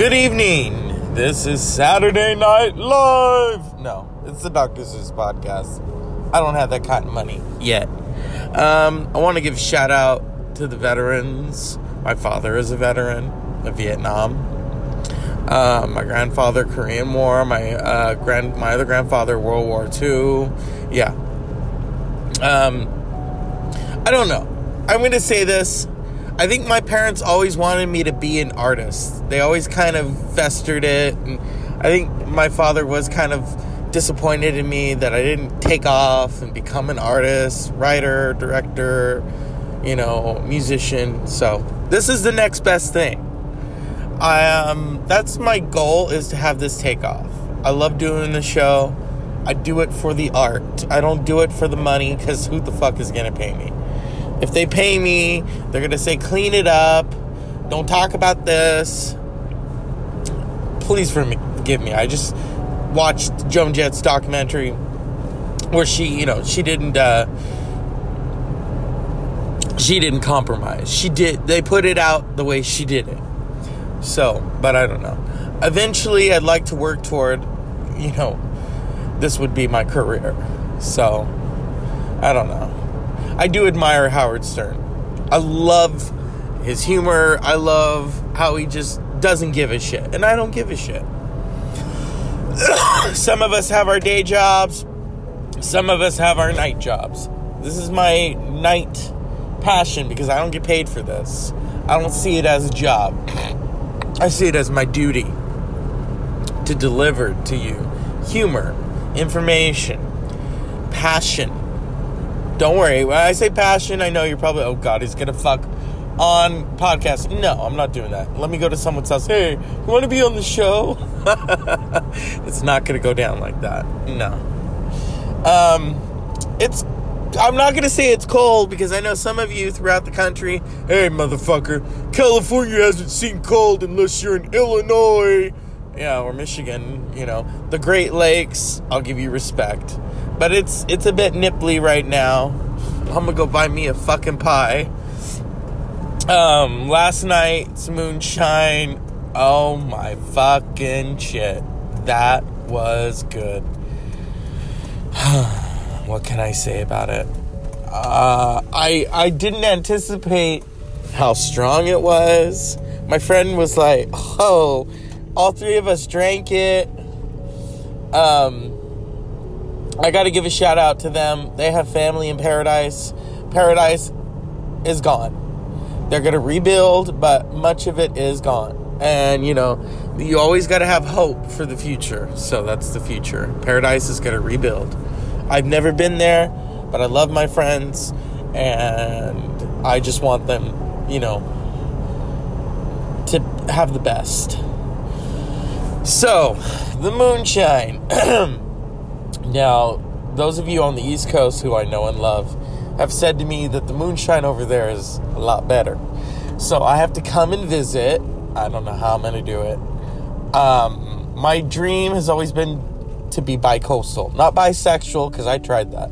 Good evening. This is Saturday Night Live. No, it's the Dr. Zeus podcast. I don't have that kind of money yet. Um, I want to give shout out to the veterans. My father is a veteran of Vietnam. Uh, my grandfather, Korean War. My uh, grand, my other grandfather, World War II. Yeah. Um, I don't know. I'm going to say this. I think my parents always wanted me to be an artist. They always kind of festered it. And I think my father was kind of disappointed in me that I didn't take off and become an artist, writer, director, you know, musician. So this is the next best thing. I um that's my goal is to have this take off. I love doing the show. I do it for the art. I don't do it for the money because who the fuck is gonna pay me? If they pay me, they're going to say, clean it up. Don't talk about this. Please forgive me. I just watched Joan Jett's documentary where she, you know, she didn't, uh, she didn't compromise. She did, they put it out the way she did it. So, but I don't know. Eventually, I'd like to work toward, you know, this would be my career. So, I don't know. I do admire Howard Stern. I love his humor. I love how he just doesn't give a shit. And I don't give a shit. Some of us have our day jobs, some of us have our night jobs. This is my night passion because I don't get paid for this. I don't see it as a job. I see it as my duty to deliver to you humor, information, passion, don't worry. When I say passion, I know you're probably, oh God, he's gonna fuck on podcast. No, I'm not doing that. Let me go to someone's house. Hey, you want to be on the show? it's not gonna go down like that. No. Um, it's. I'm not gonna say it's cold because I know some of you throughout the country. Hey, motherfucker, California hasn't seen cold unless you're in Illinois. Yeah, or Michigan. You know, the Great Lakes. I'll give you respect but it's it's a bit nipply right now. I'm gonna go buy me a fucking pie. Um, last night's moonshine. Oh my fucking shit. That was good. what can I say about it? Uh, I I didn't anticipate how strong it was. My friend was like, "Oh, all three of us drank it." Um, I got to give a shout out to them. They have family in paradise. Paradise is gone. They're going to rebuild, but much of it is gone. And, you know, you always got to have hope for the future. So that's the future. Paradise is going to rebuild. I've never been there, but I love my friends and I just want them, you know, to have the best. So, the moonshine. Now, those of you on the East Coast who I know and love have said to me that the moonshine over there is a lot better. So I have to come and visit. I don't know how I'm going to do it. Um, my dream has always been to be bi-coastal. Not bisexual, because I tried that,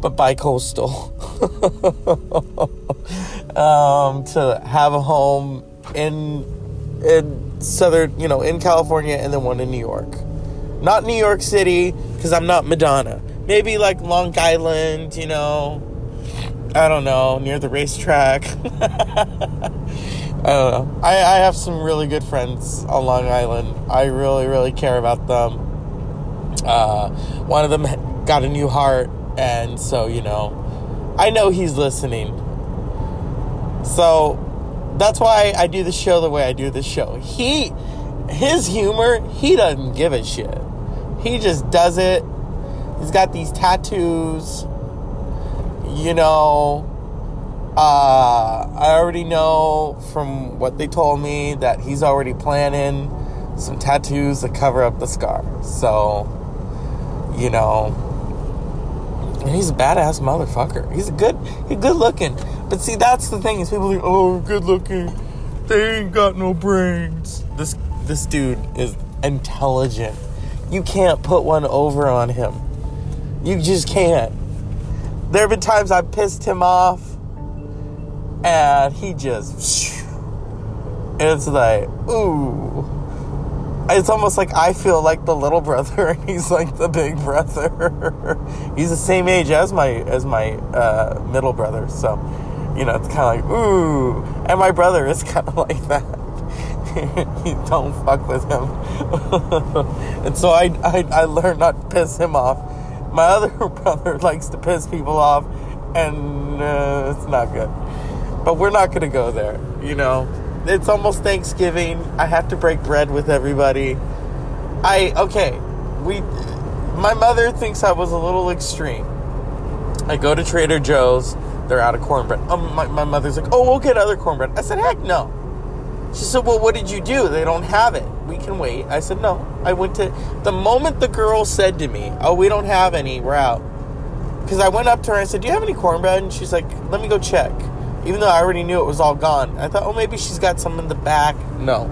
but bi-coastal. um, to have a home in in southern, you know, in California and then one in New York. Not New York City, because I'm not Madonna. Maybe like Long Island, you know. I don't know, near the racetrack. I know. I, I have some really good friends on Long Island. I really, really care about them. Uh, one of them got a new heart, and so, you know, I know he's listening. So that's why I do the show the way I do the show. He, his humor, he doesn't give a shit. He just does it. He's got these tattoos. You know, uh, I already know from what they told me that he's already planning some tattoos to cover up the scar. So, you know, and he's a badass motherfucker. He's a good, he's good looking. But see, that's the thing is people think, oh, good looking. They ain't got no brains. This this dude is intelligent. You can't put one over on him. You just can't. There have been times I pissed him off and he just. It's like, ooh, it's almost like I feel like the little brother and he's like the big brother. he's the same age as my as my uh, middle brother, so you know it's kind of like ooh. And my brother is kind of like that. don't fuck with him. and so I, I I learned not to piss him off. My other brother likes to piss people off, and uh, it's not good. But we're not gonna go there, you know it's almost Thanksgiving. I have to break bread with everybody. I okay. We my mother thinks I was a little extreme. I go to Trader Joe's. They're out of cornbread. Um, my, my mother's like, "Oh, we'll get other cornbread." I said, "Heck no." She said, "Well, what did you do? They don't have it. We can wait." I said, "No." I went to the moment the girl said to me, "Oh, we don't have any. We're out." Because I went up to her and I said, "Do you have any cornbread?" And she's like, "Let me go check." even though I already knew it was all gone. I thought, oh, maybe she's got some in the back. No.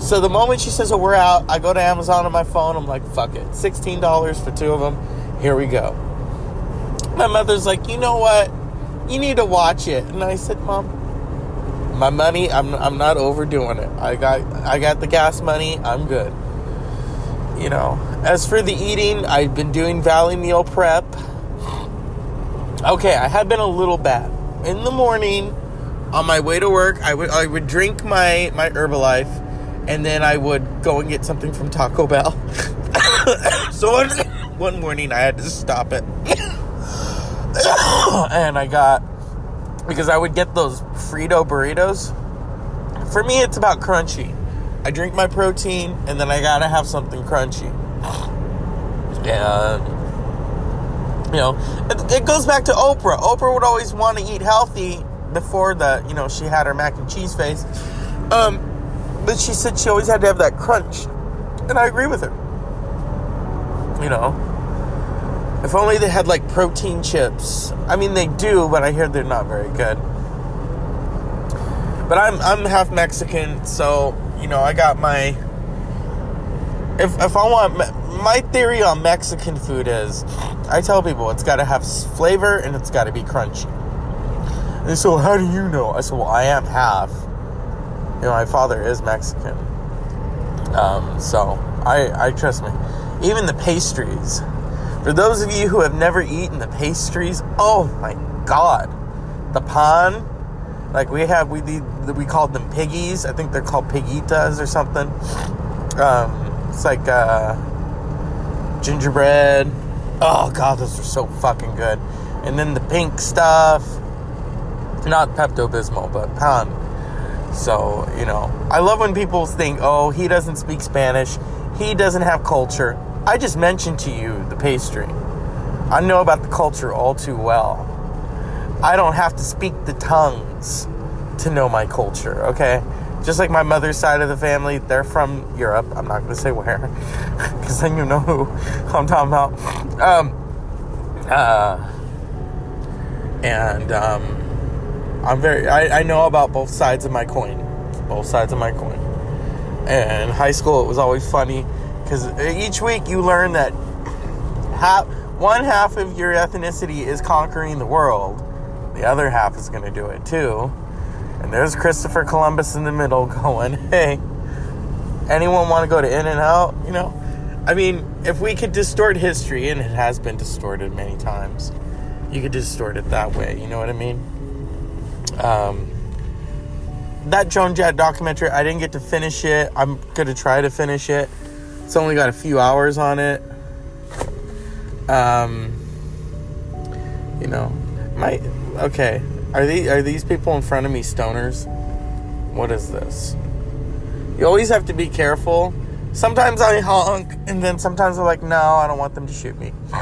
So the moment she says, oh, we're out, I go to Amazon on my phone. I'm like, fuck it. $16 for two of them. Here we go. My mother's like, you know what? You need to watch it. And I said, Mom, my money, I'm, I'm not overdoing it. I got, I got the gas money. I'm good. You know, as for the eating, I've been doing Valley Meal Prep. Okay, I have been a little bad in the morning on my way to work, I would I would drink my my Herbalife, and then I would go and get something from Taco Bell. so one, one morning I had to stop it, and I got because I would get those Frito burritos. For me, it's about crunchy. I drink my protein, and then I gotta have something crunchy. And you know, it, it goes back to Oprah. Oprah would always want to eat healthy before the, you know, she had her mac and cheese face. Um, but she said she always had to have that crunch. And I agree with her. You know, if only they had like protein chips. I mean, they do, but I hear they're not very good. But I'm I'm half Mexican, so you know I got my. If if I want my theory on Mexican food is I tell people it's got to have flavor and it's got to be crunchy. And so, how do you know? I said, well, I am half. You know, my father is Mexican. Um, so, I, I trust me. Even the pastries. For those of you who have never eaten the pastries, oh my god. The pan, like we have, we we called them piggies. I think they're called pigitas or something. Um, it's like, uh, gingerbread. Oh god, those are so fucking good. And then the pink stuff, not Pepto Bismol, but pan. So you know, I love when people think, "Oh, he doesn't speak Spanish, he doesn't have culture." I just mentioned to you the pastry. I know about the culture all too well. I don't have to speak the tongues to know my culture, okay? Just like my mother's side of the family, they're from Europe. I'm not going to say where, because then you know who I'm talking about. Um, uh, and um, I'm very, I, I know about both sides of my coin. Both sides of my coin. And high school, it was always funny because each week you learn that half, one half of your ethnicity is conquering the world, the other half is going to do it too and there's Christopher Columbus in the middle going, hey, anyone want to go to In and Out? You know? I mean, if we could distort history, and it has been distorted many times, you could distort it that way. You know what I mean? Um, that Joan Jett documentary, I didn't get to finish it. I'm going to try to finish it. It's only got a few hours on it. Um, you know, my, okay. Are these are these people in front of me stoners? What is this? You always have to be careful. Sometimes I honk, and then sometimes I'm like, no, I don't want them to shoot me.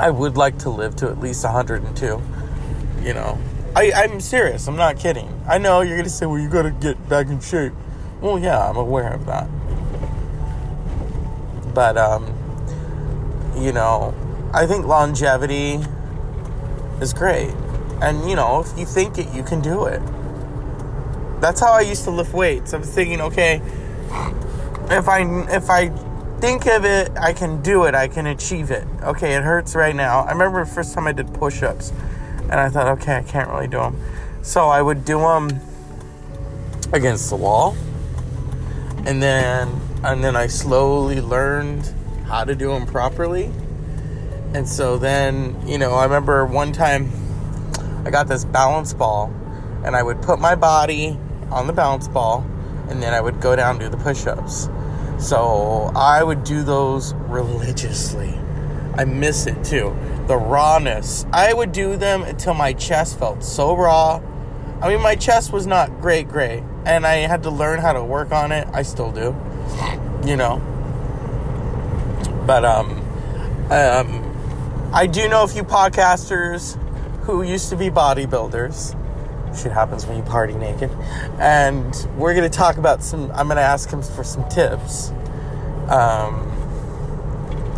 I would like to live to at least 102. You know, I, I'm serious. I'm not kidding. I know you're gonna say, well, you gotta get back in shape. Well, yeah, I'm aware of that. But um, you know, I think longevity is great. And you know, if you think it, you can do it. That's how I used to lift weights. I'm thinking, okay, if I if I think of it, I can do it. I can achieve it. Okay, it hurts right now. I remember the first time I did push-ups, and I thought, okay, I can't really do them. So I would do them against the wall, and then and then I slowly learned how to do them properly. And so then, you know, I remember one time I got this balance ball and I would put my body on the balance ball and then I would go down do the push ups. So I would do those religiously. I miss it too. The rawness. I would do them until my chest felt so raw. I mean, my chest was not great, great, and I had to learn how to work on it. I still do, you know. But um, um, I do know a few podcasters who used to be bodybuilders. Shit happens when you party naked, and we're gonna talk about some. I'm gonna ask him for some tips. Um,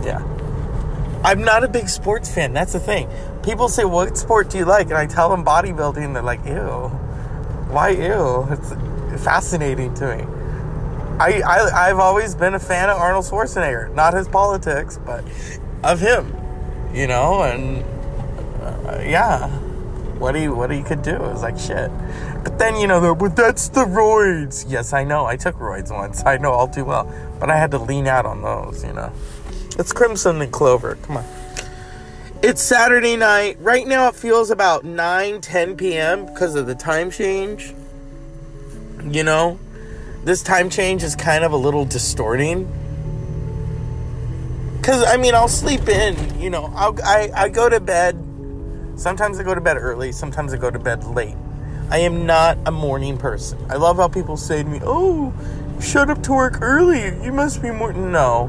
yeah. I'm not a big sports fan. That's the thing. People say, "What sport do you like?" And I tell them bodybuilding. They're like, "Ew, why ew?" It's fascinating to me. I, I I've always been a fan of Arnold Schwarzenegger, not his politics, but of him. You know, and uh, yeah, what he what he could do is like shit. But then you know, but that's the roids. Yes, I know. I took roids once. I know all too well. But I had to lean out on those. You know. It's Crimson and Clover. Come on. It's Saturday night. Right now it feels about 9, 10 p.m. because of the time change. You know, this time change is kind of a little distorting. Because, I mean, I'll sleep in. You know, I'll, I, I go to bed. Sometimes I go to bed early. Sometimes I go to bed late. I am not a morning person. I love how people say to me, oh, shut up to work early. You must be more. No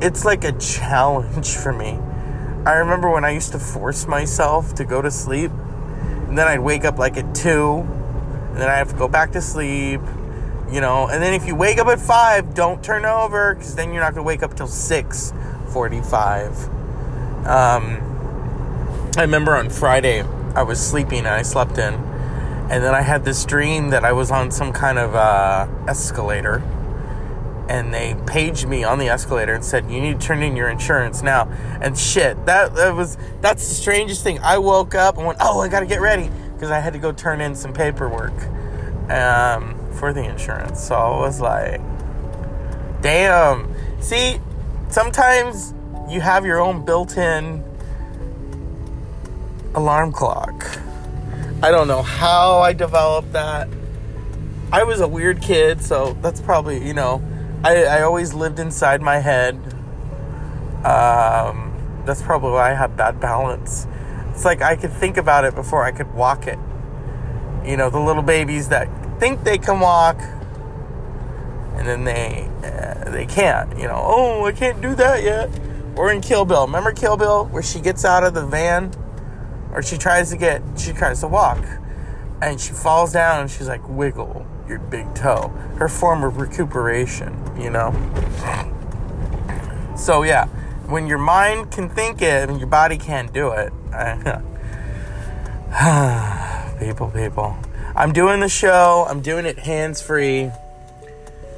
it's like a challenge for me. I remember when I used to force myself to go to sleep, and then I'd wake up like at 2, and then I have to go back to sleep, you know. And then if you wake up at 5, don't turn over, because then you're not going to wake up till 6.45. Um, I remember on Friday, I was sleeping and I slept in, and then I had this dream that I was on some kind of uh, escalator and they paged me on the escalator and said you need to turn in your insurance now and shit that, that was that's the strangest thing i woke up and went oh i gotta get ready because i had to go turn in some paperwork um, for the insurance so i was like damn see sometimes you have your own built-in alarm clock i don't know how i developed that I was a weird kid, so that's probably, you know, I, I always lived inside my head. Um, that's probably why I have bad balance. It's like I could think about it before I could walk it. You know, the little babies that think they can walk, and then they uh, they can't. You know, oh, I can't do that yet. Or in Kill Bill, remember Kill Bill, where she gets out of the van, or she tries to get, she tries to walk, and she falls down, and she's like, wiggle your big toe. Her form of recuperation, you know? So, yeah, when your mind can think it and your body can't do it, people, people. I'm doing the show, I'm doing it hands free.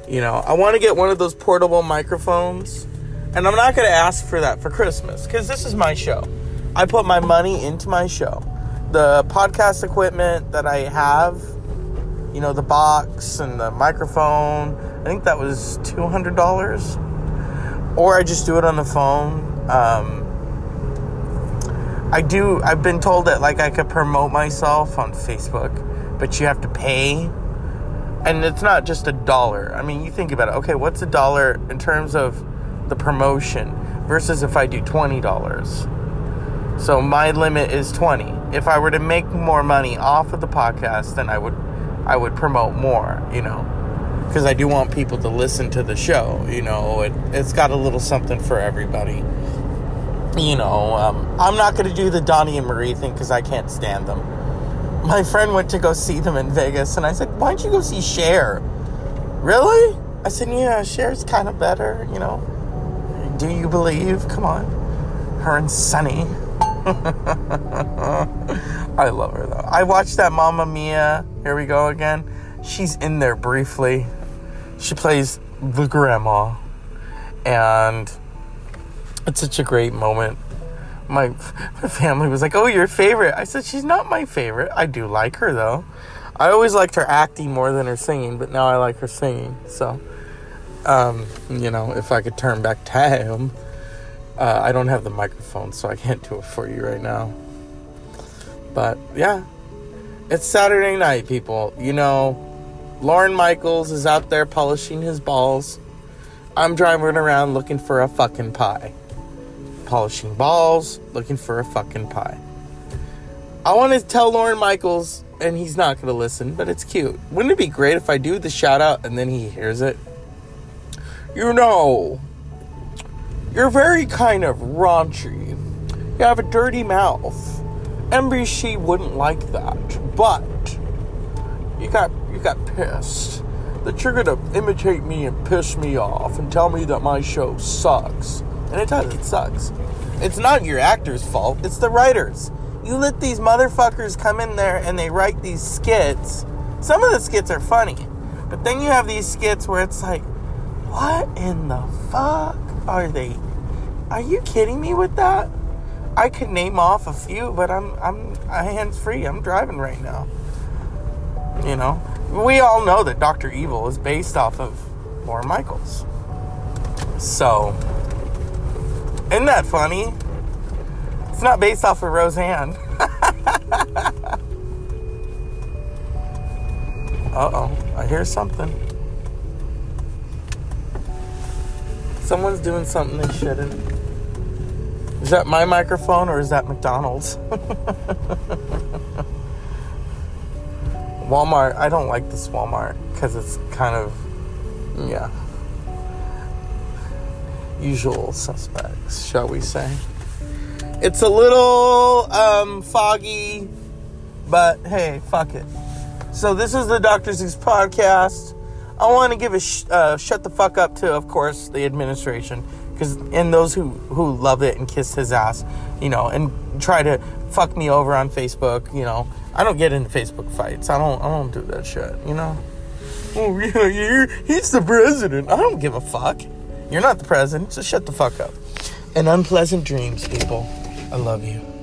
You know, I want to get one of those portable microphones, and I'm not going to ask for that for Christmas because this is my show. I put my money into my show. The podcast equipment that I have you know, the box and the microphone. I think that was $200. Or I just do it on the phone. Um, I do, I've been told that like I could promote myself on Facebook, but you have to pay. And it's not just a dollar. I mean, you think about it. Okay, what's a dollar in terms of the promotion versus if I do $20? So my limit is 20. If I were to make more money off of the podcast, then I would I would promote more, you know, because I do want people to listen to the show. You know, it, it's got a little something for everybody. You know, um, I'm not going to do the Donnie and Marie thing because I can't stand them. My friend went to go see them in Vegas, and I said, "Why don't you go see Cher?" Really? I said, "Yeah, Cher's kind of better." You know, do you believe? Come on, her and Sonny. I love her though. I watched that Mamma Mia. Here we go again. She's in there briefly. She plays the grandma, and it's such a great moment. My, my family was like, "Oh, your favorite?" I said, "She's not my favorite. I do like her though. I always liked her acting more than her singing, but now I like her singing." So, Um, you know, if I could turn back time. Uh, I don't have the microphone, so I can't do it for you right now. But yeah, it's Saturday night, people. You know, Lorne Michaels is out there polishing his balls. I'm driving around looking for a fucking pie. Polishing balls, looking for a fucking pie. I want to tell Lorne Michaels, and he's not going to listen, but it's cute. Wouldn't it be great if I do the shout out and then he hears it? You know, you're very kind of raunchy. You have a dirty mouth. NBC wouldn't like that, but you got you got pissed that you're gonna imitate me and piss me off and tell me that my show sucks. And it does, it sucks. It's not your actor's fault, it's the writers. You let these motherfuckers come in there and they write these skits. Some of the skits are funny, but then you have these skits where it's like, what in the fuck are they? Are you kidding me with that? I could name off a few, but I'm I'm hands free. I'm driving right now. You know, we all know that Doctor Evil is based off of Lorne Michaels. So, isn't that funny? It's not based off of Roseanne. uh oh, I hear something. Someone's doing something they shouldn't. Is that my microphone or is that McDonald's? Walmart, I don't like this Walmart because it's kind of, yeah, usual suspects, shall we say. It's a little um, foggy, but hey, fuck it. So, this is the Dr. Zeus podcast. I want to give a sh- uh, shut the fuck up to, of course, the administration because and those who who love it and kiss his ass, you know, and try to fuck me over on Facebook, you know. I don't get into Facebook fights. I don't I don't do that shit, you know. Oh yeah, you're, he's the president. I don't give a fuck. You're not the president, so shut the fuck up. And unpleasant dreams, people. I love you.